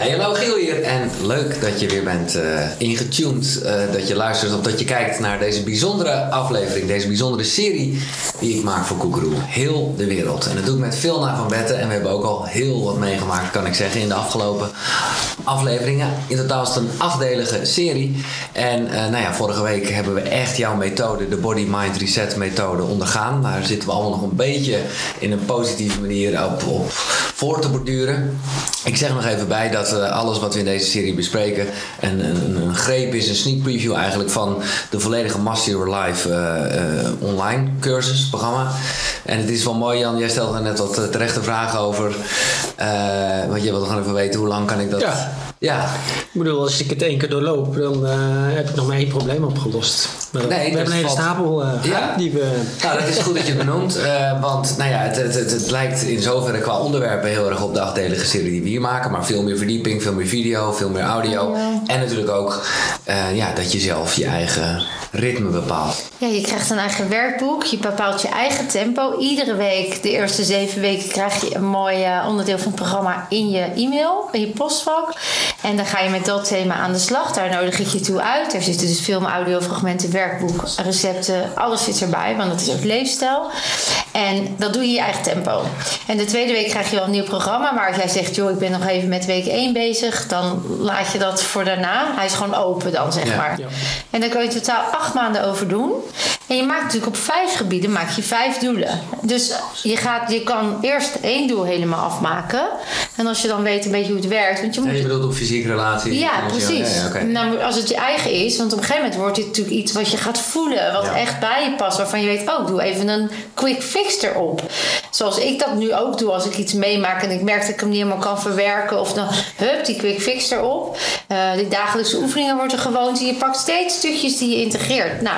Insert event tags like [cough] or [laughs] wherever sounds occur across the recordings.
Hey, hallo Giel hier en leuk dat je weer bent uh, ingetuned, uh, dat je luistert of dat je kijkt naar deze bijzondere aflevering, deze bijzondere serie die ik maak voor Koekeroe. Heel de wereld. En dat doe ik met veel naar van Betten en we hebben ook al heel wat meegemaakt, kan ik zeggen, in de afgelopen afleveringen. In totaal is het een afdelige serie. En uh, nou ja, vorige week hebben we echt jouw methode, de Body Mind Reset methode, ondergaan. Daar zitten we allemaal nog een beetje in een positieve manier op, op voor te borduren. Ik zeg nog even bij dat uh, alles wat we in deze serie bespreken een, een, een, greep is, een sneak preview eigenlijk van de volledige Master Your Life uh, online cursus programma. En het is wel mooi, Jan, jij stelde net wat terechte vragen over. want je wilde gewoon even weten hoe lang kan ik dat. Ja. Ja. Ik bedoel, als ik het één keer doorloop, dan heb ik nog maar één probleem opgelost. Nee, we hebben een hele stapel uh, ja. die we... Nou, dat is goed dat je het benoemt. Uh, want nou ja, het, het, het, het, lijkt in zoverre qua onderwerpen heel erg op de achtdelige serie die we hier maken. Maar veel meer verdieping, veel meer video, veel meer audio. En natuurlijk ook ja, dat je zelf je eigen ritme bepaalt. Ja, je krijgt een eigen werkboek. Je bepaalt je eigen tempo. Iedere week, de eerste zeven weken, krijg je een mooi onderdeel van het programma in je e-mail, in je postvak. En dan ga je met dat thema aan de slag. Daar nodig ik je toe uit. Er zitten dus film, audio, fragmenten, werkboek, recepten. Alles zit erbij, want dat is ook leefstijl. En dat doe je in je eigen tempo. En de tweede week krijg je wel een nieuw programma. Maar als jij zegt, joh, ik ben nog even met week 1 bezig, dan laat je dat voor daarna. Hij is gewoon open dan, zeg maar. Ja. En dan kun je totaal acht maanden over doen. En je maakt natuurlijk op vijf gebieden maak je vijf doelen. Dus je, gaat, je kan eerst één doel helemaal afmaken. En als je dan weet een beetje hoe het werkt. Want je, moet ja, je bedoelt op fysieke relatie? Ja, precies. Ja, nou, als het je eigen is, want op een gegeven moment wordt dit natuurlijk iets wat je gaat voelen. Wat echt bij je past. Waarvan je weet, oh, doe even een quick fix erop. Zoals ik dat nu ook doe als ik iets meemaak en ik merk dat ik hem niet helemaal kan verwerken. Of dan, hup, die quick fix erop. Uh, die dagelijkse oefeningen worden gewoond. Je pakt steeds stukjes die je integreert. Nou,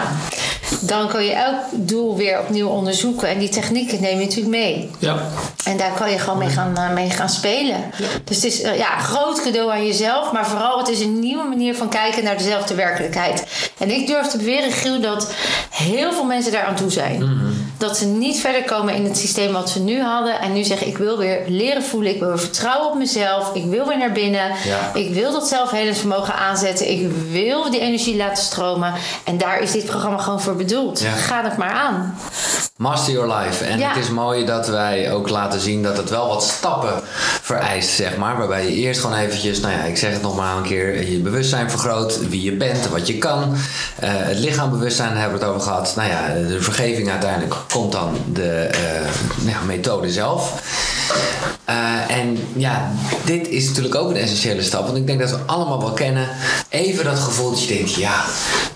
dan kan je elk doel weer opnieuw onderzoeken. En die technieken neem je natuurlijk mee. Ja. En daar kan je gewoon mee gaan, uh, mee gaan spelen. Ja. Dus het is uh, ja, een groot cadeau aan jezelf. Maar vooral, het is een nieuwe manier van kijken naar dezelfde werkelijkheid. En ik durf te beweren, Giel, dat heel veel mensen daar aan toe zijn. Mm -hmm. Dat ze niet verder komen in het systeem wat ze nu hadden. En nu zeggen, ik wil weer leren voelen. Ik wil weer vertrouwen op mezelf. Ik wil weer naar binnen. Ja. Ik wil dat zelfhelingsvermogen aanzetten. Ik wil die energie laten stromen. En daar is dit programma gewoon voor bedoeld. Ja. Ga het maar aan. Master your life. En ja. het is mooi dat wij ook laten zien dat het wel wat stappen vereist, zeg maar. Waarbij je eerst gewoon eventjes, nou ja, ik zeg het nog maar een keer, je bewustzijn vergroot, wie je bent, wat je kan. Uh, het lichaambewustzijn hebben we het over gehad. Nou ja, de vergeving uiteindelijk komt dan de uh, nou, methode zelf. Uh, en ja, dit is natuurlijk ook een essentiële stap. Want ik denk dat we allemaal wel kennen. Even dat gevoel dat je denkt, ja,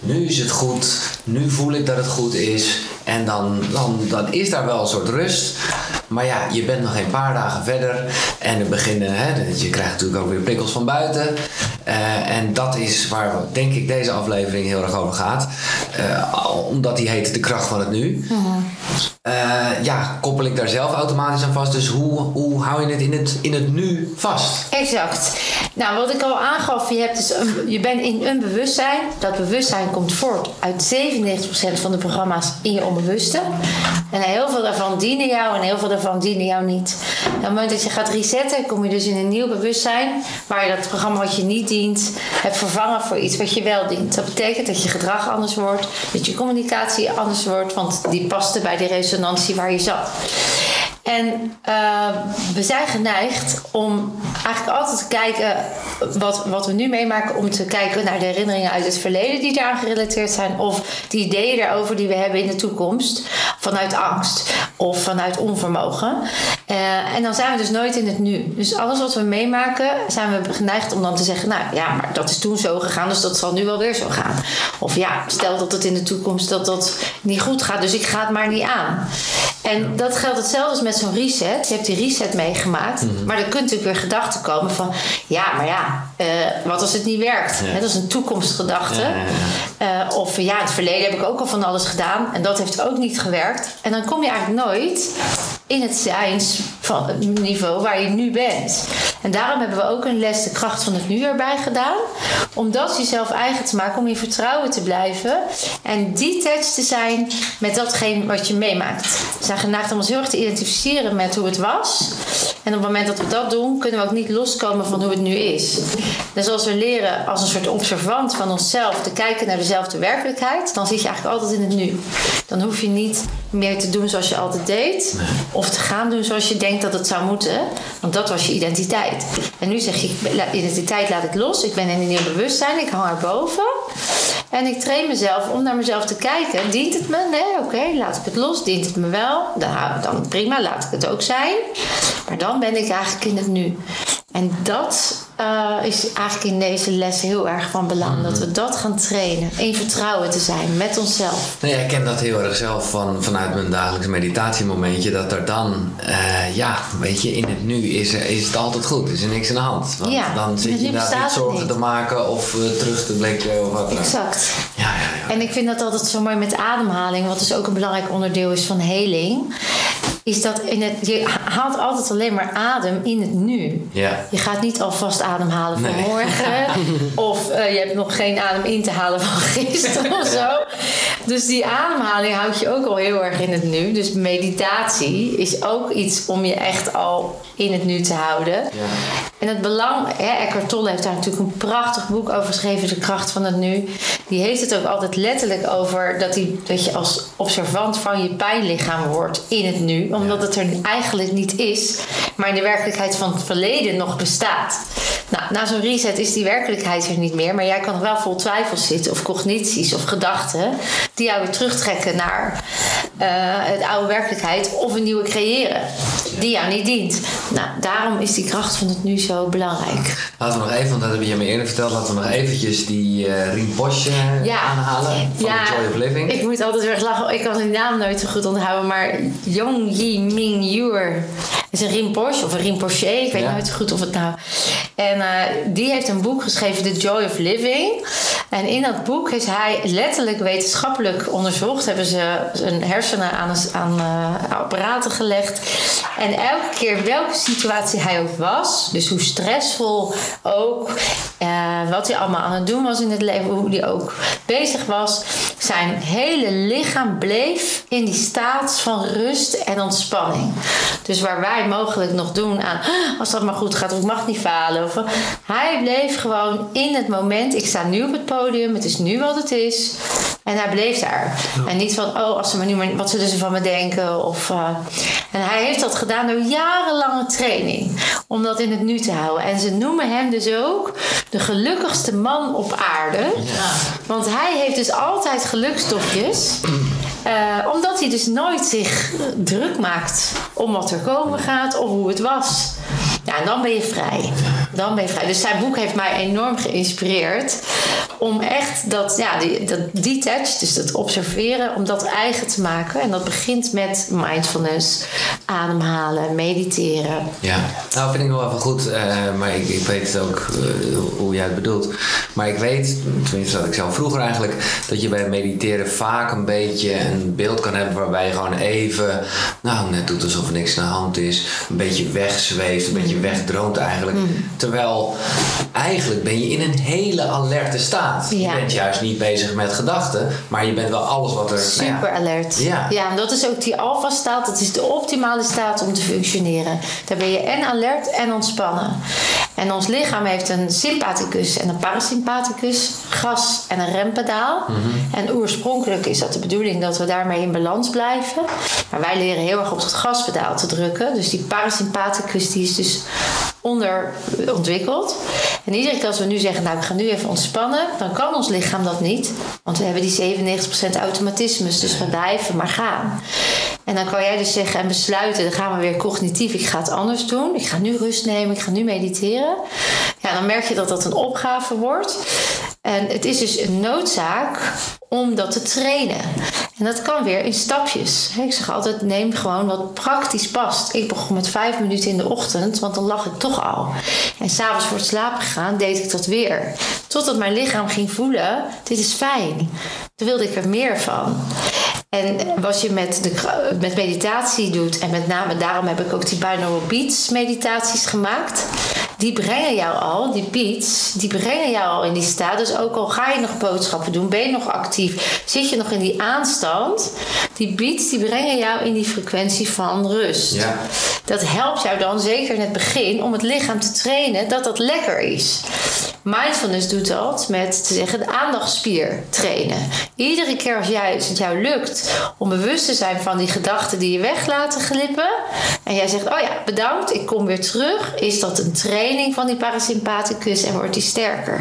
nu is het goed. Nu voel ik dat het goed is. En dan, dan, dan is daar wel een soort rust. Maar ja, je bent nog geen paar dagen verder. En er beginnen, hè, je krijgt natuurlijk ook weer prikkels van buiten. Uh, en dat is waar, denk ik, deze aflevering heel erg over gaat. Uh, omdat die heet De kracht van het nu. Mm-hmm. Uh, ja, koppel ik daar zelf automatisch aan vast. Dus hoe, hoe hou je het in, het in het nu vast? Exact. Nou, wat ik al aangaf, je, hebt dus je bent in een bewustzijn. Dat bewustzijn komt voort uit 97% van de programma's in je onbewuste. En heel veel daarvan dienen jou en heel veel daarvan dienen jou niet. Op het moment dat je gaat resetten, kom je dus in een nieuw bewustzijn. Waar je dat programma wat je niet dient, hebt vervangen voor iets wat je wel dient. Dat betekent dat je gedrag anders wordt, dat je communicatie anders wordt, want die paste bij die resonantie waar je zat. En uh, we zijn geneigd om eigenlijk altijd te kijken wat, wat we nu meemaken, om te kijken naar de herinneringen uit het verleden die daaraan gerelateerd zijn, of die ideeën daarover die we hebben in de toekomst, vanuit angst of vanuit onvermogen. Uh, en dan zijn we dus nooit in het nu. Dus alles wat we meemaken, zijn we geneigd om dan te zeggen: Nou ja, maar dat is toen zo gegaan, dus dat zal nu wel weer zo gaan. Of ja, stel dat het in de toekomst dat dat niet goed gaat, dus ik ga het maar niet aan. En dat geldt hetzelfde als met zo'n reset. Je hebt die reset meegemaakt. Mm-hmm. Maar er kunt natuurlijk weer gedachten komen van... Ja, maar ja, uh, wat als het niet werkt? Ja. dat is een toekomstgedachte. Ja, uh, of ja, in het verleden heb ik ook al van alles gedaan. En dat heeft ook niet gewerkt. En dan kom je eigenlijk nooit in het zijnsniveau waar je nu bent. En daarom hebben we ook een les de kracht van het nu erbij gedaan. Om dat jezelf eigen te maken. Om in vertrouwen te blijven. En detached te zijn met datgene wat je meemaakt. We zijn geneigd om ons heel erg te identificeren met hoe het was. En op het moment dat we dat doen, kunnen we ook niet loskomen van hoe het nu is. Dus als we leren als een soort observant van onszelf te kijken naar dezelfde werkelijkheid, dan zit je eigenlijk altijd in het nu. Dan hoef je niet meer te doen zoals je altijd deed, of te gaan doen zoals je denkt dat het zou moeten, want dat was je identiteit. En nu zeg je, identiteit laat ik los, ik ben in een nieuw bewustzijn, ik hang erboven. En ik train mezelf om naar mezelf te kijken. Dient het me? Nee, oké, laat ik het los. Dient het me wel? Dan, dan prima, laat ik het ook zijn. Maar dan ben ik eigenlijk in het nu. En dat uh, is eigenlijk in deze les heel erg van belang. Dat we dat gaan trainen. In vertrouwen te zijn met onszelf. Nee, ik ken dat heel erg zelf van, vanuit mijn dagelijks meditatiemomentje. Dat er dan, uh, ja, weet je, in het nu is, is het altijd goed. Is er niks aan de hand. Want ja, dan zit je daar niet zorgen te maken of uh, terug te blikken of wat dan Exact. Ja. En ik vind dat altijd zo mooi met ademhaling. Wat dus ook een belangrijk onderdeel is van heling is dat in het, je haalt altijd alleen maar adem in het nu. Ja. Je gaat niet alvast ademhalen van morgen. [laughs] of uh, je hebt nog geen adem in te halen van gisteren of zo. Dus die ademhaling houdt je ook al heel erg in het nu. Dus meditatie is ook iets om je echt al in het nu te houden. Ja. En het belang, hè, Eckhart Tolle heeft daar natuurlijk een prachtig boek over geschreven, De kracht van het nu. Die heeft het ook altijd letterlijk over dat, die, dat je als observant van je pijnlichaam wordt in het nu omdat het er eigenlijk niet is, maar in de werkelijkheid van het verleden nog bestaat. Nou, na zo'n reset is die werkelijkheid er niet meer, maar jij kan nog wel vol twijfels zitten, of cognities of gedachten, die jou weer terugtrekken naar uh, het oude werkelijkheid of een nieuwe creëren, die jou niet dient. Nou, daarom is die kracht van het nu zo belangrijk. Laten we nog even, want dat heb je me eerder verteld, laten we nog eventjes die uh, Rinpoche ja. aanhalen van ja, Joy of Living. Ik moet altijd weer lachen, ik kan zijn naam nooit zo goed onthouden, maar Yong Yi Ming Yuer is een Rinpoche of een Rinpoche, ik weet niet goed of het nou. En uh, die heeft een boek geschreven, The Joy of Living. En in dat boek is hij letterlijk wetenschappelijk onderzocht. Hebben ze zijn hersenen aan, aan uh, apparaten gelegd. En elke keer welke situatie hij ook was, dus hoe stressvol ook, uh, wat hij allemaal aan het doen was in het leven, hoe hij ook bezig was, zijn hele lichaam bleef in die staat van rust en ontspanning. Dus waar wij mogelijk nog doen aan, als dat maar goed gaat, of ik mag niet falen. Of, hij bleef gewoon in het moment. Ik sta nu op het podium, het is nu wat het is. En hij bleef daar. En niet van, oh, als ze maar nu maar, wat zullen ze van me denken? Of, uh, en hij heeft dat gedaan door jarenlange training. Om dat in het nu te houden. En ze noemen hem dus ook de gelukkigste man op aarde. Ja. Want hij heeft dus altijd gelukstofjes. [clears throat] Uh, omdat hij dus nooit zich druk maakt om wat er komen gaat of hoe het was. Ja, dan ben je vrij. Dan ben je vrij. Dus zijn boek heeft mij enorm geïnspireerd om echt dat, ja, die, dat detach, dus dat observeren, om dat eigen te maken. En dat begint met mindfulness, ademhalen, mediteren. Ja, nou vind ik wel even goed, uh, maar ik, ik weet ook uh, hoe jij het bedoelt. Maar ik weet, tenminste dat ik zelf vroeger eigenlijk, dat je bij mediteren vaak een beetje een beeld kan hebben waarbij je gewoon even, nou net doet alsof er niks aan de hand is, een beetje wegzweeft, een beetje wegdroomt eigenlijk. Mm. Terwijl eigenlijk ben je in een hele alerte staat. Je bent juist niet bezig met gedachten, maar je bent wel alles wat er. Super nou ja. alert. Ja. ja, en dat is ook die alfa-staat. Dat is de optimale staat om te functioneren. Daar ben je en alert en ontspannen. En ons lichaam heeft een sympathicus en een parasympathicus, gas en een rempedaal. Mhm. En oorspronkelijk is dat de bedoeling dat we daarmee in balans blijven. Maar wij leren heel erg op het gaspedaal te drukken. Dus die parasympathicus die is dus onderontwikkeld. En iedere keer als we nu zeggen, nou ik ga nu even ontspannen, dan kan ons lichaam dat niet. Want we hebben die 97% automatismes, dus we blijven maar gaan. En dan kan jij dus zeggen en besluiten, dan gaan we weer cognitief, ik ga het anders doen. Ik ga nu rust nemen, ik ga nu mediteren. Ja, dan merk je dat dat een opgave wordt. En het is dus een noodzaak om dat te trainen. En dat kan weer in stapjes. Ik zeg altijd: neem gewoon wat praktisch past. Ik begon met vijf minuten in de ochtend, want dan lag ik toch al. En s'avonds voor het slapen gaan deed ik dat weer. Totdat mijn lichaam ging voelen: dit is fijn. Toen wilde ik er meer van. En wat je met, de, met meditatie doet, en met name daarom heb ik ook die binaural beats meditaties gemaakt die brengen jou al, die beats, die brengen jou al in die staat. Dus ook al ga je nog boodschappen doen, ben je nog actief, zit je nog in die aanstand, die beats die brengen jou in die frequentie van rust. Ja. Dat helpt jou dan zeker in het begin om het lichaam te trainen dat dat lekker is. Mindfulness doet dat met te zeggen de aandachtspier trainen. Iedere keer als, jij, als het jou lukt om bewust te zijn van die gedachten die je weg laten glippen. En jij zegt, oh ja, bedankt, ik kom weer terug. Is dat een training van die parasympathicus en wordt die sterker.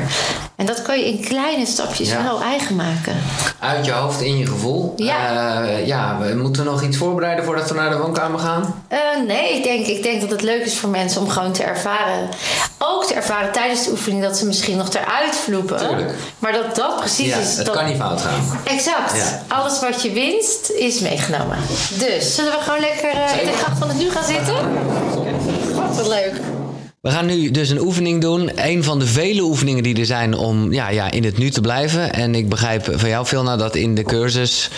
En dat kan je in kleine stapjes ja. wel eigen maken. Uit je hoofd, in je gevoel. Ja. Uh, ja, we moeten nog iets voorbereiden voordat we naar de woonkamer gaan? Uh, nee, ik denk, ik denk dat het leuk is voor mensen om gewoon te ervaren. Ook te ervaren tijdens de oefening dat ze misschien nog eruit vloepen. Tuurlijk. Maar dat dat precies ja, is. Het kan niet fout gaan. Exact. Alles wat je winst is meegenomen. Dus zullen we gewoon lekker uh, in de kracht van het nu gaan zitten? Wat leuk. We gaan nu dus een oefening doen. Een van de vele oefeningen die er zijn om ja, ja, in het nu te blijven. En ik begrijp van jou, veel dat in de cursus...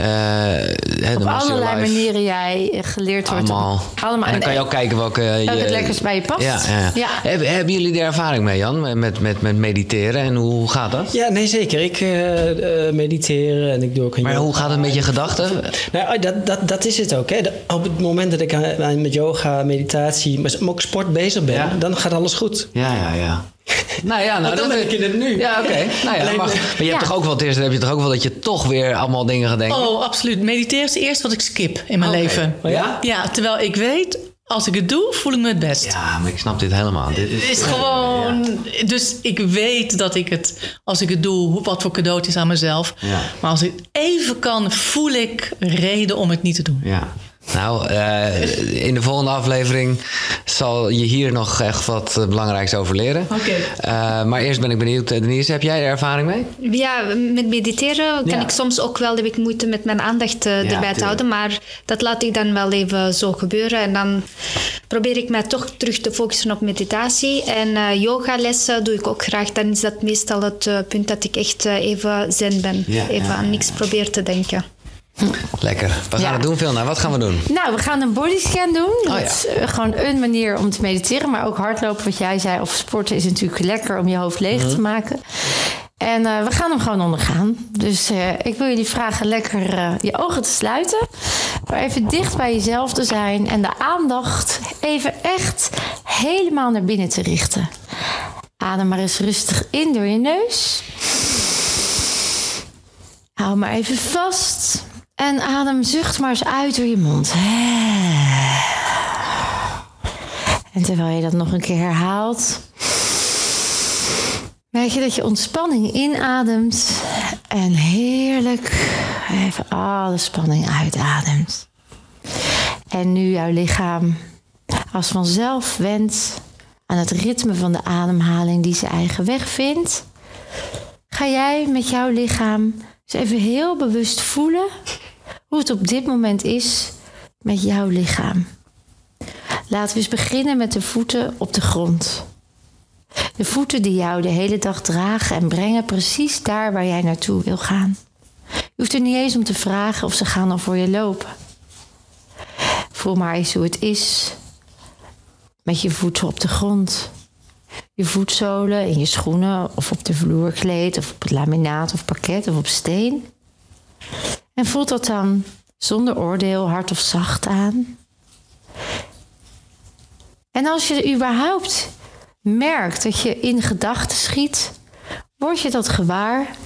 Uh, Op allerlei manieren jij geleerd wordt. Allemaal. allemaal. En dan kan je ook kijken welke... Welke het lekkerst bij je past. Ja, ja. ja. Hebben, hebben jullie er ervaring mee, Jan? Met, met, met mediteren en hoe gaat dat? Ja, nee, zeker. Ik uh, mediteer en ik doe ook... Maar hoe gaat het met je gedachten? Nou, dat, dat, dat is het ook. Hè. Op het moment dat ik aan, met yoga, meditatie, maar ook sport bezig ben dan gaat alles goed. Ja, ja, ja. [laughs] Nou ja, nou, dan ben ik in het nu. Ja, oké. Nou ja, maar, je hebt toch ook wel, eerst heb je toch ook wel dat je toch weer allemaal dingen gaat denken? Oh, absoluut. Mediteren is het eerste wat ik skip in mijn leven. Oh, ja? Ja, terwijl ik weet, als ik het doe, voel ik me het best. Ja, maar ik snap dit helemaal. Dit is, is gewoon. Dus ik weet dat ik het, als ik het doe, wat voor cadeau het is aan mezelf. Ja. Maar als ik even kan, voel ik reden om het niet te doen. Ja. Nou, uh, in de volgende aflevering zal je hier nog echt wat eh, belangrijks over leren. Oké. Uh, maar eerst ben ik benieuwd, Denise, heb jij er ervaring mee? Ja, met mediteren kan ik soms ook wel heb ik moeite met mijn aandacht uh, erbij te houden. Maar dat laat ik dan wel even zo gebeuren. En dan probeer ik mij toch terug te focussen op meditatie. En yogalessen doe ik ook graag. Dan is dat meestal het punt dat ik echt even zen ben. even aan niks probeer te denken. [laughs] Lekker. We gaan het doen, veel naar. Wat gaan we doen? Nou, we gaan een bodyscan doen. Oh, dat is eh, gewoon een manier om te mediteren. Maar ook hardlopen, wat jij zei, of sporten is natuurlijk lekker om je hoofd leeg te mhm. maken. En uh, we gaan hem gewoon ondergaan. Dus uh, ik wil jullie vragen lekker uh, je ogen te sluiten. Maar even dicht bij jezelf te zijn. En de aandacht even echt helemaal naar binnen te richten. Adem maar eens rustig in door je neus. Hou maar even vast. En adem, zucht maar eens uit door je mond. En terwijl je dat nog een keer herhaalt, merk je dat je ontspanning inademt en heerlijk even alle spanning uitademt. En nu jouw lichaam als vanzelf wendt aan het ritme van de ademhaling die zijn eigen weg vindt, ga jij met jouw lichaam eens even heel bewust voelen hoe het op dit moment is met jouw lichaam. Laten we eens beginnen met de voeten op de grond. De voeten die jou de hele dag dragen en brengen precies daar waar jij naartoe wil gaan. Je hoeft er niet eens om te vragen of ze gaan al voor je lopen. Voel maar eens hoe het is met je voeten op de grond. Je voetzolen in je schoenen of op de vloerkleed of op het laminaat of parket of op steen. En voelt dat dan zonder oordeel hard of zacht aan. En als je überhaupt merkt dat je in gedachten schiet, word je dat gewaar.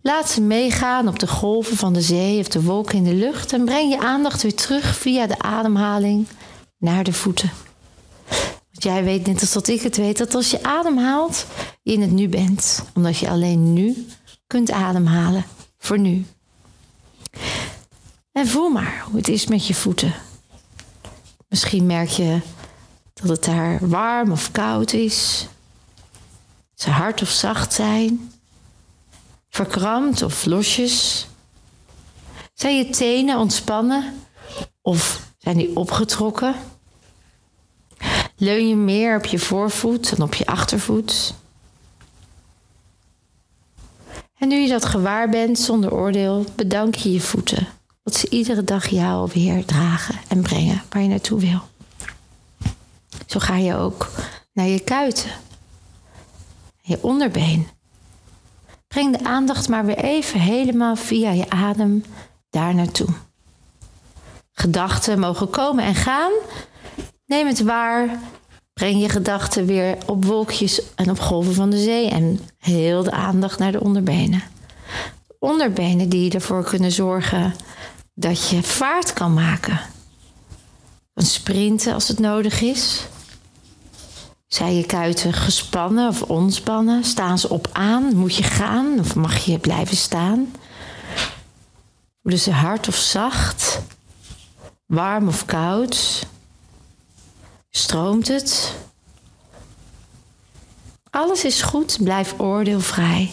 Laat ze meegaan op de golven van de zee of de wolken in de lucht en breng je aandacht weer terug via de ademhaling naar de voeten. Want jij weet net als dat ik het weet dat als je ademhaalt, je in het nu bent, omdat je alleen nu kunt ademhalen voor nu. En voel maar hoe het is met je voeten. Misschien merk je dat het daar warm of koud is. Ze hard of zacht zijn. Verkrampt of losjes. Zijn je tenen ontspannen of zijn die opgetrokken? Leun je meer op je voorvoet dan op je achtervoet? En nu je dat gewaar bent zonder oordeel, bedank je je voeten dat ze iedere dag jou weer dragen en brengen waar je naartoe wil. Zo ga je ook naar je kuiten, je onderbeen. Breng de aandacht maar weer even helemaal via je adem daar naartoe. Gedachten mogen komen en gaan. Neem het waar. Breng je gedachten weer op wolkjes en op golven van de zee en heel de aandacht naar de onderbenen. onderbenen die ervoor kunnen zorgen dat je vaart kan maken. Kan sprinten als het nodig is. Zijn je kuiten gespannen of ontspannen? Staan ze op aan? Moet je gaan of mag je blijven staan? Worden ze hard of zacht? Warm of koud? Stroomt het? Alles is goed, blijf oordeelvrij.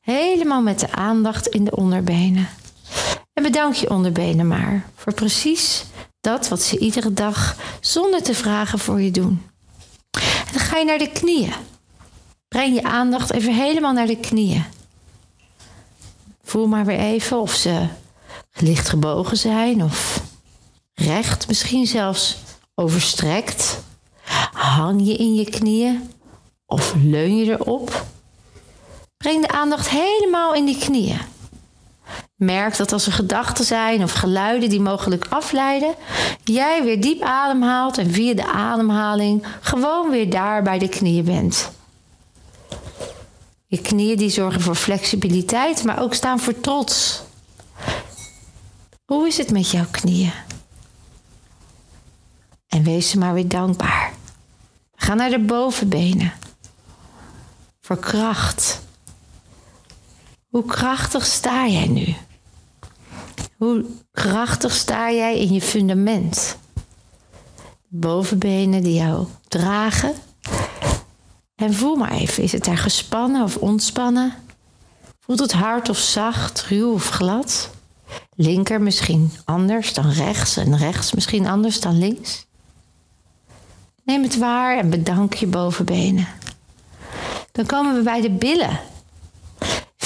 Helemaal met de aandacht in de onderbenen. En bedank je onderbenen maar voor precies dat wat ze iedere dag zonder te vragen voor je doen. En dan ga je naar de knieën. Breng je aandacht even helemaal naar de knieën. Voel maar weer even of ze licht gebogen zijn of recht, misschien zelfs overstrekt. Hang je in je knieën of leun je erop? Breng de aandacht helemaal in die knieën. Merk dat als er gedachten zijn of geluiden die mogelijk afleiden, jij weer diep ademhaalt en via de ademhaling gewoon weer daar bij de knieën bent. Je knieën die zorgen voor flexibiliteit, maar ook staan voor trots. Hoe is het met jouw knieën? En wees ze maar weer dankbaar. Ga naar de bovenbenen. Voor kracht. Hoe krachtig sta jij nu? Hoe krachtig sta jij in je fundament? Bovenbenen die jou dragen. En voel maar even, is het daar gespannen of ontspannen? Voelt het hard of zacht, ruw of glad? Linker misschien anders dan rechts en rechts misschien anders dan links? Neem het waar en bedank je bovenbenen. Dan komen we bij de billen.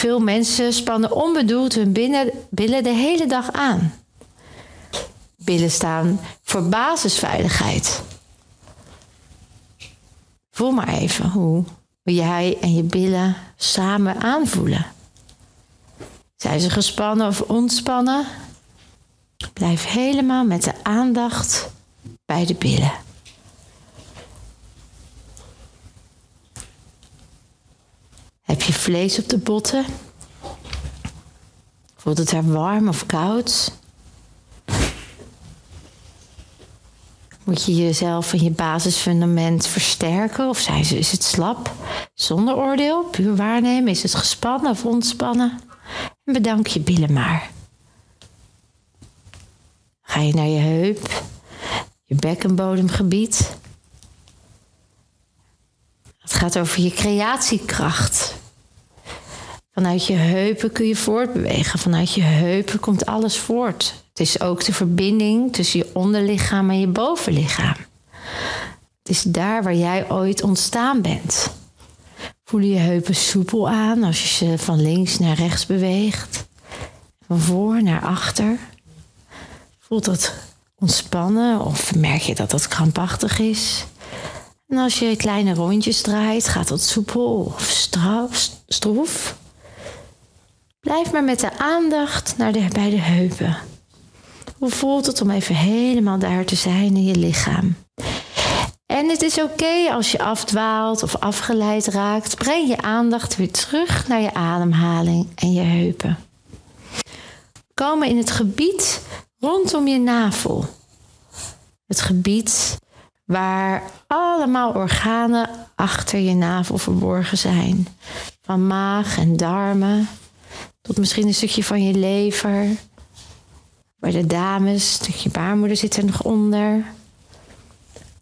Veel mensen spannen onbedoeld hun billen de hele dag aan. Billen staan voor basisveiligheid. Voel maar even hoe jij en je billen samen aanvoelen. Zijn ze gespannen of ontspannen? Blijf helemaal met de aandacht bij de billen. Heb je vlees op de botten? Voelt het er warm of koud? Moet je jezelf en je basisfundament versterken of zijn ze, is het slap? Zonder oordeel, puur waarnemen. Is het gespannen of ontspannen? En bedank je billen maar. Ga je naar je heup, je bekkenbodemgebied. Het gaat over je creatiekracht. Vanuit je heupen kun je voortbewegen. Vanuit je heupen komt alles voort. Het is ook de verbinding tussen je onderlichaam en je bovenlichaam. Het is daar waar jij ooit ontstaan bent. Voel je heupen soepel aan als je ze van links naar rechts beweegt. Van voor naar achter. Voelt dat ontspannen of merk je dat dat krampachtig is? En als je kleine rondjes draait, gaat dat soepel of stroef. Blijf maar met de aandacht naar de, bij de heupen. Hoe voelt het om even helemaal daar te zijn in je lichaam? En het is oké als je afdwaalt of afgeleid raakt. Breng je aandacht weer terug naar je ademhaling en je heupen. Komen in het gebied rondom je navel. Het gebied waar allemaal organen achter je navel verborgen zijn. Van maag en darmen tot misschien een stukje van je lever. Bij de dames, een stukje baarmoeder zit er nog onder.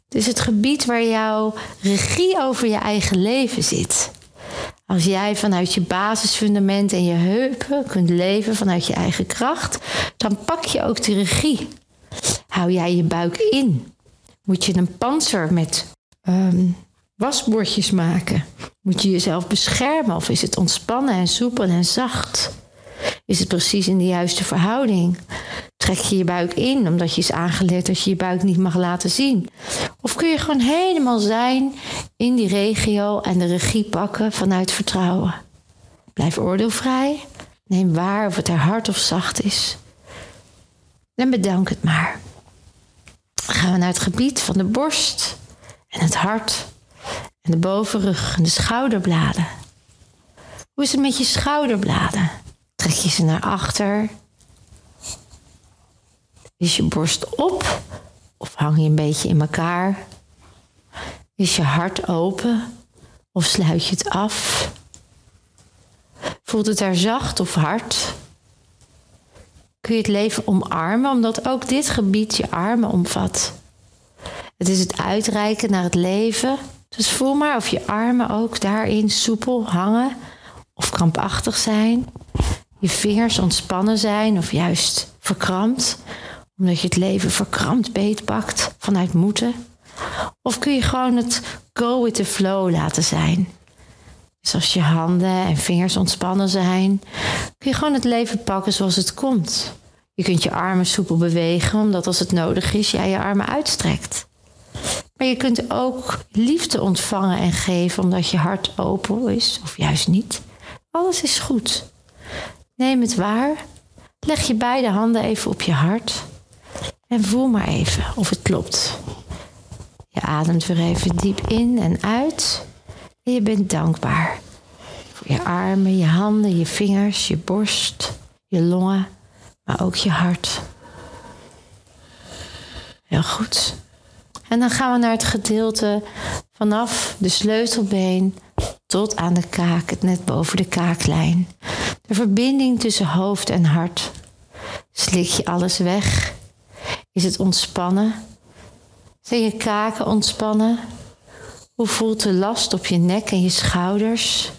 Het is het gebied waar jouw regie over je eigen leven zit. Als jij vanuit je basisfundament en je heupen kunt leven vanuit je eigen kracht, dan pak je ook de regie. Hou jij je buik in? Moet je een panzer met um, wasbordjes maken? Moet je jezelf beschermen of is het ontspannen en soepel en zacht? Is het precies in de juiste verhouding? Trek je je buik in omdat je is aangeleerd dat je je buik niet mag laten zien? Of kun je gewoon helemaal zijn in die regio en de regie pakken vanuit vertrouwen? Blijf oordeelvrij. Neem waar of het er hard of zacht is. En bedank het maar. Dan gaan we naar het gebied van de borst en het hart en de bovenrug en de schouderbladen. Hoe is het met je schouderbladen? Trek je ze naar achter? Is je borst op of hang je een beetje in elkaar? Is je hart open of sluit je het af? Voelt het daar zacht of hard? Kun je het leven omarmen, omdat ook dit gebied je armen omvat? Het is het uitreiken naar het leven. Dus voel maar of je armen ook daarin soepel hangen of krampachtig zijn. Je vingers ontspannen zijn of juist verkrampt, omdat je het leven verkrampt beetpakt vanuit moeten. Of kun je gewoon het go with the flow laten zijn. Dus als je handen en vingers ontspannen zijn, kun je gewoon het leven pakken zoals het komt. Je kunt je armen soepel bewegen, omdat als het nodig is, jij je armen uitstrekt. Maar je kunt ook liefde ontvangen en geven, omdat je hart open is, of juist niet. Alles is goed. Neem het waar. Leg je beide handen even op je hart. En voel maar even of het klopt. Je ademt weer even diep in en uit. En je bent dankbaar. Voor je armen, je handen, je vingers, je borst, je longen, maar ook je hart. Heel goed. En dan gaan we naar het gedeelte vanaf de sleutelbeen tot aan de kaak, het net boven de kaaklijn. De verbinding tussen hoofd en hart. Slik je alles weg? Is het ontspannen? Zijn je kaken ontspannen? Hoe voelt de last op je nek en je schouders?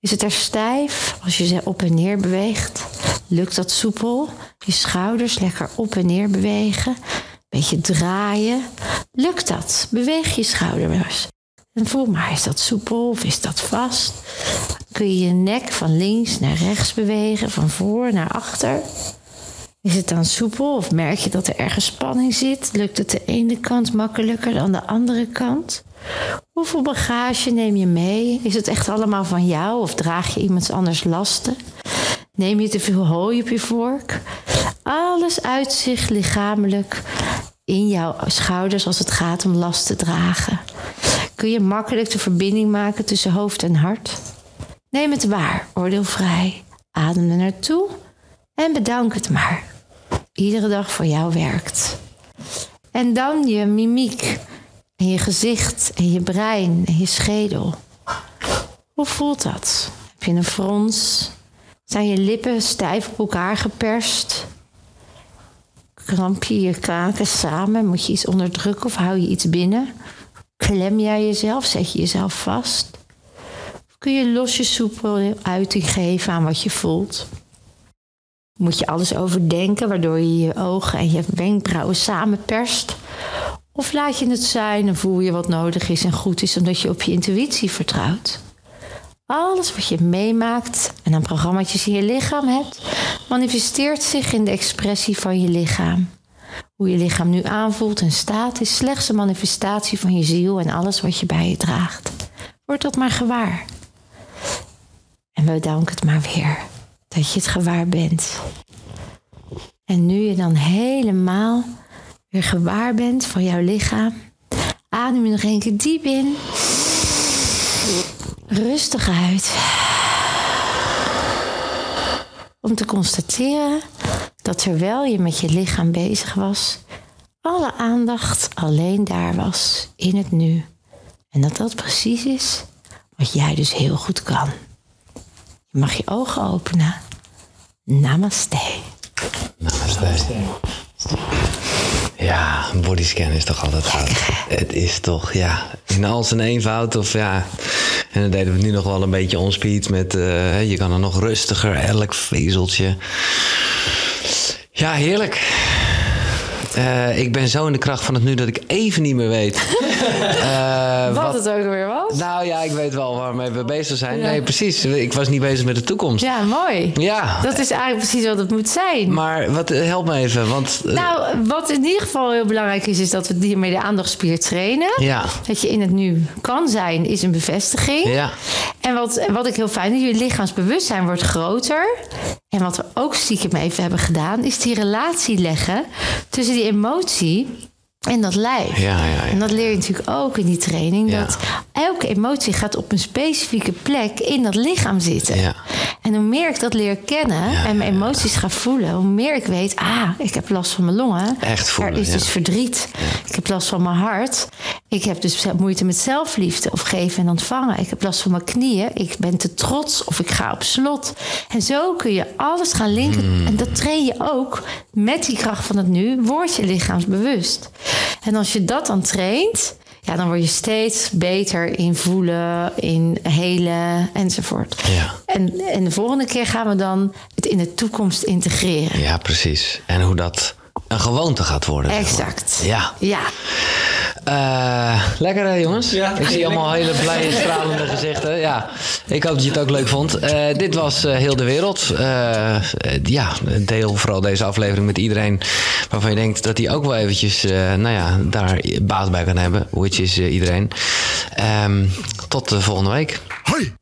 Is het er stijf als je ze op en neer beweegt? Lukt dat soepel? Je schouders lekker op en neer bewegen. Beetje draaien. Lukt dat? Beweeg je schouders. En voel maar, is dat soepel of is dat vast? Kun je je nek van links naar rechts bewegen, van voor naar achter? Is het dan soepel of merk je dat er ergens spanning zit? Lukt het de ene kant makkelijker dan de andere kant? Hoeveel bagage neem je mee? Is het echt allemaal van jou of draag je iemands anders lasten? Neem je te veel hooi op je vork? Alles uitzicht lichamelijk in jouw schouders als het gaat om last te dragen. Kun je makkelijk de verbinding maken tussen hoofd en hart? Neem het waar, oordeelvrij. Adem er naartoe en bedank het maar. Iedere dag voor jou werkt. En dan je mimiek en je gezicht en je brein en je schedel. Hoe voelt dat? Heb je een frons? Zijn je lippen stijf op elkaar geperst? Kramp je kaken samen? Moet je iets onderdrukken of hou je iets binnen? Klem jij jezelf? Zet je jezelf vast? Of kun je losje soepel uiting geven aan wat je voelt? Moet je alles overdenken, waardoor je je ogen en je wenkbrauwen samenperst? Of laat je het zijn en voel je wat nodig is en goed is omdat je op je intuïtie vertrouwt? Alles wat je meemaakt en aan programma's in je lichaam hebt, manifesteert zich in de expressie van je lichaam. Hoe je lichaam nu aanvoelt en staat is slechts een manifestatie van je ziel en alles wat je bij je draagt. Word dat maar gewaar. En we danken het maar weer dat je het gewaar bent. En nu je dan helemaal weer gewaar bent van jouw lichaam, adem je nog een keer diep in, rustig uit. Om te constateren dat terwijl je met je lichaam bezig was, alle aandacht alleen daar was, in het nu. En dat dat precies is wat jij dus heel goed kan. Je mag je ogen openen. Namaste. Namaste. Ja, een bodyscan is toch altijd goud. Het is toch, ja, in al zijn eenvoud of ja. En dan deden we nu nog wel een beetje onspeed met, uh, je kan er nog rustiger, elk vezeltje. Ja, heerlijk. Uh, ik ben zo in de kracht van het nu dat ik even niet meer weet Uh, [laughs] wat, wat, het ook weer was. Nou ja, ik weet wel waarmee we bezig zijn. Nee, precies. Ik was niet bezig met de toekomst. Ja, mooi. Ja. Dat is eigenlijk precies wat het moet zijn. Maar wat, help me even, want... Nou, wat in ieder geval heel belangrijk is, is dat we hiermee de aandachtspier trainen. Ja. Dat je in het nu kan zijn, is een bevestiging. Ja. En wat, wat ik heel fijn vind, je lichaamsbewustzijn wordt groter. En wat we ook stiekem even hebben gedaan, is die relatie leggen tussen die emotie en dat lijf. Ja, ja, ja. En dat leer je natuurlijk ook in die training. Dat elke emotie gaat op een specifieke plek in dat lichaam zitten. Ja. En hoe meer ik dat leer kennen en mijn emoties ga voelen, hoe meer ik weet, ah, ik heb last van mijn longen. Echt voelen. Er is dus verdriet. Ik heb last van mijn hart. Ik heb dus moeite met zelfliefde of geven en ontvangen. Ik heb last van mijn knieën. Ik ben te trots of ik ga op slot. En zo kun je alles gaan linken. Hmm. En dat train je ook met die kracht van het nu. Word je lichaamsbewust. En als je dat dan traint, ja, dan word je steeds beter in voelen, in helen enzovoort. Ja. En, en de volgende keer gaan we dan het in de toekomst integreren. Ja, precies. En hoe dat een gewoonte gaat worden. Exact. Ja. Ja. Uh, lekker hè, jongens? Ja, ik zie allemaal hele blije, stralende gezichten. Ja, ik hoop dat je het ook leuk vond. Uh, dit was uh, Heel de Wereld. ja, deel vooral deze aflevering met iedereen waarvan je denkt dat hij ook wel eventjes, nou ja, daar baat bij kan hebben. Which is iedereen. Um, tot de volgende week. Hoi!